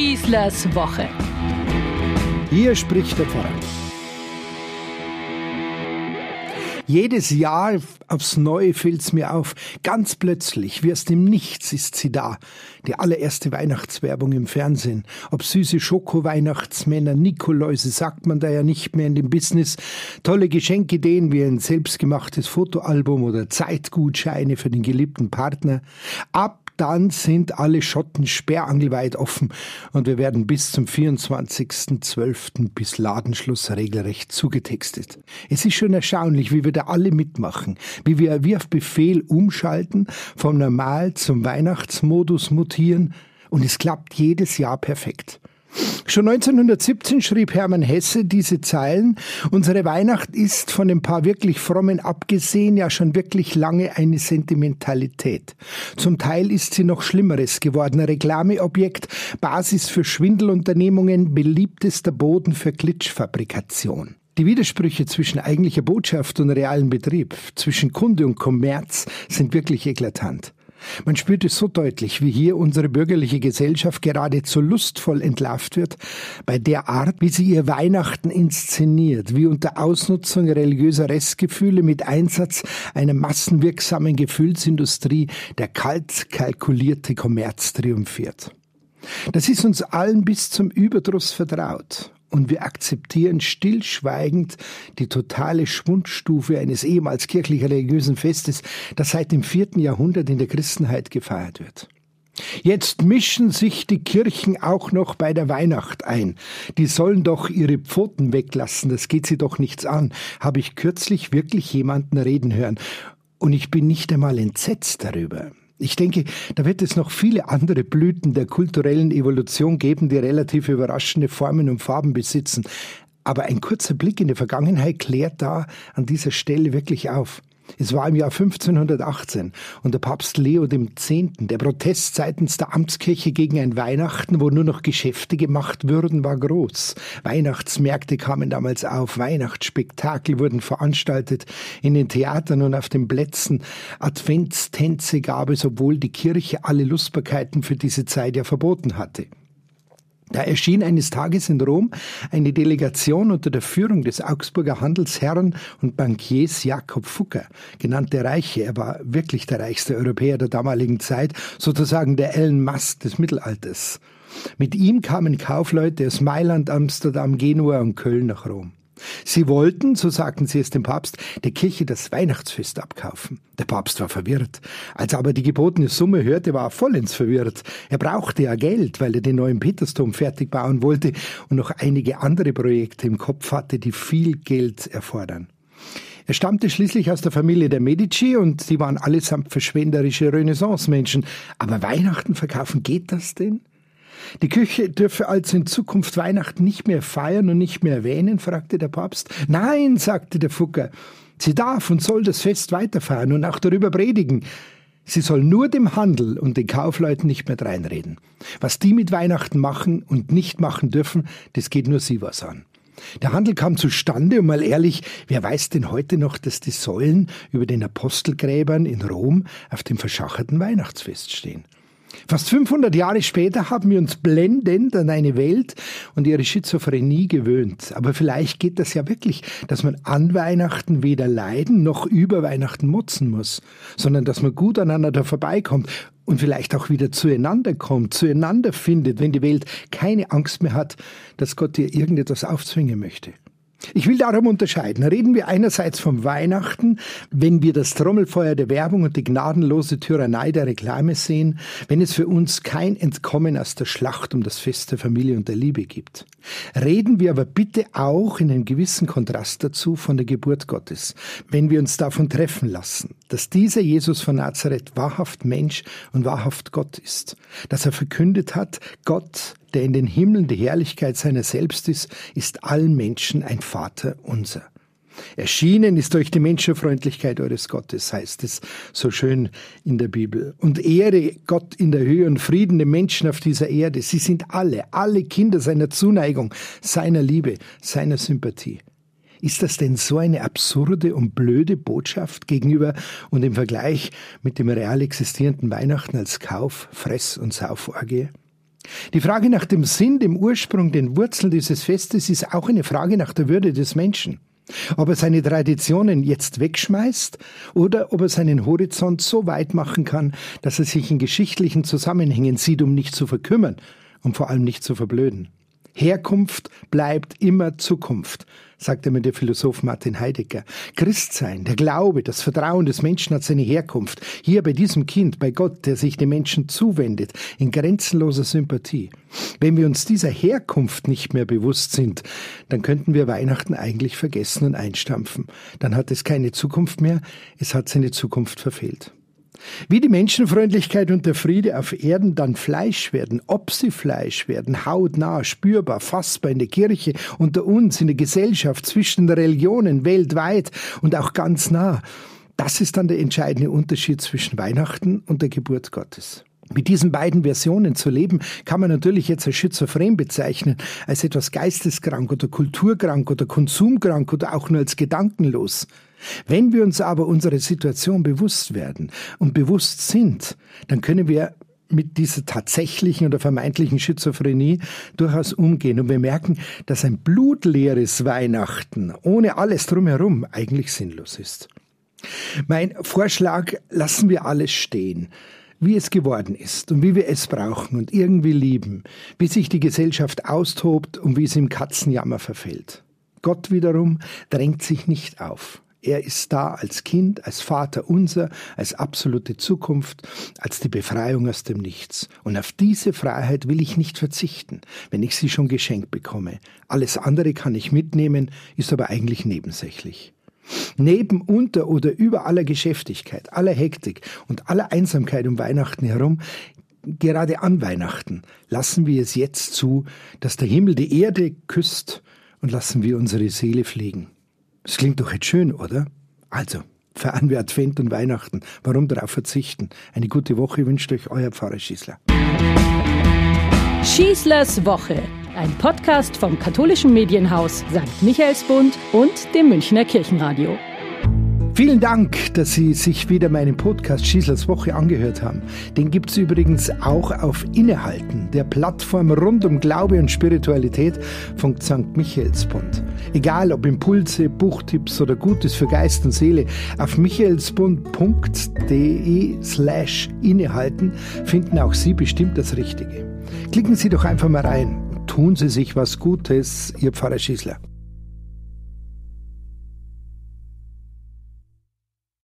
Schießlers Woche. Hier spricht der Pfarrer. Jedes Jahr aufs Neue fällt's mir auf. Ganz plötzlich, wie aus dem Nichts ist sie da. Die allererste Weihnachtswerbung im Fernsehen. Ob süße Schoko-Weihnachtsmänner, Nikoläuse, sagt man da ja nicht mehr in dem Business. Tolle Geschenkideen wie ein selbstgemachtes Fotoalbum oder Zeitgutscheine für den geliebten Partner. Ab dann sind alle Schotten sperrangelweit offen und wir werden bis zum 24.12. bis Ladenschluss regelrecht zugetextet. Es ist schon erstaunlich, wie wir da alle mitmachen, wie wir wie auf Befehl umschalten, vom Normal zum Weihnachtsmodus mutieren und es klappt jedes Jahr perfekt. Schon 1917 schrieb Hermann Hesse diese Zeilen. Unsere Weihnacht ist von den paar wirklich frommen abgesehen ja schon wirklich lange eine Sentimentalität. Zum Teil ist sie noch Schlimmeres geworden. Reklameobjekt, Basis für Schwindelunternehmungen, beliebtester Boden für Glitschfabrikation. Die Widersprüche zwischen eigentlicher Botschaft und realem Betrieb, zwischen Kunde und Kommerz sind wirklich eklatant. Man spürt es so deutlich, wie hier unsere bürgerliche Gesellschaft geradezu lustvoll entlarvt wird, bei der Art, wie sie ihr Weihnachten inszeniert, wie unter Ausnutzung religiöser Restgefühle mit Einsatz einer massenwirksamen Gefühlsindustrie der kalt kalkulierte Kommerz triumphiert. Das ist uns allen bis zum Überdruss vertraut und wir akzeptieren stillschweigend die totale Schwundstufe eines ehemals kirchlich religiösen Festes, das seit dem vierten Jahrhundert in der Christenheit gefeiert wird. Jetzt mischen sich die Kirchen auch noch bei der Weihnacht ein. Die sollen doch ihre Pfoten weglassen, das geht sie doch nichts an, habe ich kürzlich wirklich jemanden reden hören. Und ich bin nicht einmal entsetzt darüber. Ich denke, da wird es noch viele andere Blüten der kulturellen Evolution geben, die relativ überraschende Formen und Farben besitzen. Aber ein kurzer Blick in die Vergangenheit klärt da an dieser Stelle wirklich auf. Es war im Jahr 1518 und der Papst Leo X., der Protest seitens der Amtskirche gegen ein Weihnachten, wo nur noch Geschäfte gemacht würden, war groß. Weihnachtsmärkte kamen damals auf, Weihnachtsspektakel wurden veranstaltet in den Theatern und auf den Plätzen. Adventstänze gab es, obwohl die Kirche alle Lustbarkeiten für diese Zeit ja verboten hatte. Da erschien eines Tages in Rom eine Delegation unter der Führung des Augsburger Handelsherren und Bankiers Jakob Fucker, genannt der Reiche. Er war wirklich der reichste Europäer der damaligen Zeit, sozusagen der Elon Musk des Mittelalters. Mit ihm kamen Kaufleute aus Mailand, Amsterdam, Genua und Köln nach Rom. Sie wollten, so sagten sie es dem Papst, der Kirche das Weihnachtsfest abkaufen. Der Papst war verwirrt. Als er aber die gebotene Summe hörte, war er vollends verwirrt. Er brauchte ja Geld, weil er den neuen Petersdom fertig bauen wollte und noch einige andere Projekte im Kopf hatte, die viel Geld erfordern. Er stammte schließlich aus der Familie der Medici und sie waren allesamt verschwenderische Renaissance-Menschen. Aber Weihnachten verkaufen, geht das denn? Die Küche dürfe also in Zukunft Weihnachten nicht mehr feiern und nicht mehr erwähnen? fragte der Papst. Nein, sagte der Fucker. Sie darf und soll das Fest weiterfeiern und auch darüber predigen. Sie soll nur dem Handel und den Kaufleuten nicht mehr dreinreden. Was die mit Weihnachten machen und nicht machen dürfen, das geht nur sie was an. Der Handel kam zustande und mal ehrlich, wer weiß denn heute noch, dass die Säulen über den Apostelgräbern in Rom auf dem verschacherten Weihnachtsfest stehen? Fast 500 Jahre später haben wir uns blendend an eine Welt und ihre Schizophrenie gewöhnt. Aber vielleicht geht das ja wirklich, dass man an Weihnachten weder leiden noch über Weihnachten motzen muss, sondern dass man gut aneinander vorbeikommt und vielleicht auch wieder zueinander kommt, zueinander findet, wenn die Welt keine Angst mehr hat, dass Gott ihr irgendetwas aufzwingen möchte. Ich will darum unterscheiden. Reden wir einerseits vom Weihnachten, wenn wir das Trommelfeuer der Werbung und die gnadenlose Tyrannei der Reklame sehen, wenn es für uns kein Entkommen aus der Schlacht um das Fest der Familie und der Liebe gibt. Reden wir aber bitte auch in einem gewissen Kontrast dazu von der Geburt Gottes, wenn wir uns davon treffen lassen, dass dieser Jesus von Nazareth wahrhaft Mensch und wahrhaft Gott ist, dass er verkündet hat, Gott der in den Himmeln die Herrlichkeit seiner selbst ist, ist allen Menschen ein Vater unser. Erschienen ist euch die Menschenfreundlichkeit eures Gottes, heißt es so schön in der Bibel. Und Ehre Gott in der Höhe und Frieden den Menschen auf dieser Erde. Sie sind alle, alle Kinder seiner Zuneigung, seiner Liebe, seiner Sympathie. Ist das denn so eine absurde und blöde Botschaft gegenüber und im Vergleich mit dem real existierenden Weihnachten als Kauf, Fress- und Sauforgie? Die Frage nach dem Sinn, dem Ursprung, den Wurzeln dieses Festes ist auch eine Frage nach der Würde des Menschen. Ob er seine Traditionen jetzt wegschmeißt oder ob er seinen Horizont so weit machen kann, dass er sich in geschichtlichen Zusammenhängen sieht, um nicht zu verkümmern und vor allem nicht zu verblöden. Herkunft bleibt immer Zukunft, sagte mir der Philosoph Martin Heidegger. Christsein, der Glaube, das Vertrauen des Menschen hat seine Herkunft. Hier bei diesem Kind, bei Gott, der sich dem Menschen zuwendet, in grenzenloser Sympathie. Wenn wir uns dieser Herkunft nicht mehr bewusst sind, dann könnten wir Weihnachten eigentlich vergessen und einstampfen. Dann hat es keine Zukunft mehr, es hat seine Zukunft verfehlt. Wie die Menschenfreundlichkeit und der Friede auf Erden dann Fleisch werden, ob sie Fleisch werden, hautnah, spürbar, fassbar in der Kirche, unter uns, in der Gesellschaft, zwischen den Religionen, weltweit und auch ganz nah, das ist dann der entscheidende Unterschied zwischen Weihnachten und der Geburt Gottes. Mit diesen beiden Versionen zu leben, kann man natürlich jetzt als schizophren bezeichnen, als etwas geisteskrank oder kulturkrank oder konsumkrank oder auch nur als gedankenlos. Wenn wir uns aber unserer Situation bewusst werden und bewusst sind, dann können wir mit dieser tatsächlichen oder vermeintlichen Schizophrenie durchaus umgehen. Und wir merken, dass ein blutleeres Weihnachten ohne alles drumherum eigentlich sinnlos ist. Mein Vorschlag, lassen wir alles stehen wie es geworden ist und wie wir es brauchen und irgendwie lieben, wie sich die Gesellschaft austobt und wie es im Katzenjammer verfällt. Gott wiederum drängt sich nicht auf. Er ist da als Kind, als Vater unser, als absolute Zukunft, als die Befreiung aus dem Nichts. Und auf diese Freiheit will ich nicht verzichten, wenn ich sie schon geschenkt bekomme. Alles andere kann ich mitnehmen, ist aber eigentlich nebensächlich. Neben, unter oder über aller Geschäftigkeit, aller Hektik und aller Einsamkeit um Weihnachten herum, gerade an Weihnachten, lassen wir es jetzt zu, dass der Himmel die Erde küsst und lassen wir unsere Seele fliegen. Das klingt doch jetzt schön, oder? Also, feiern wir Advent und Weihnachten. Warum darauf verzichten? Eine gute Woche wünscht euch euer Pfarrer Schießler. Schießlers Woche ein Podcast vom katholischen Medienhaus St. Michaelsbund und dem Münchner Kirchenradio. Vielen Dank, dass Sie sich wieder meinen Podcast Schießlers Woche angehört haben. Den gibt es übrigens auch auf Innehalten, der Plattform rund um Glaube und Spiritualität von St. Michaelsbund. Egal ob Impulse, Buchtipps oder Gutes für Geist und Seele, auf michaelsbund.de slash innehalten finden auch Sie bestimmt das Richtige. Klicken Sie doch einfach mal rein tun Sie sich was Gutes, Ihr Pfarrer Schießler.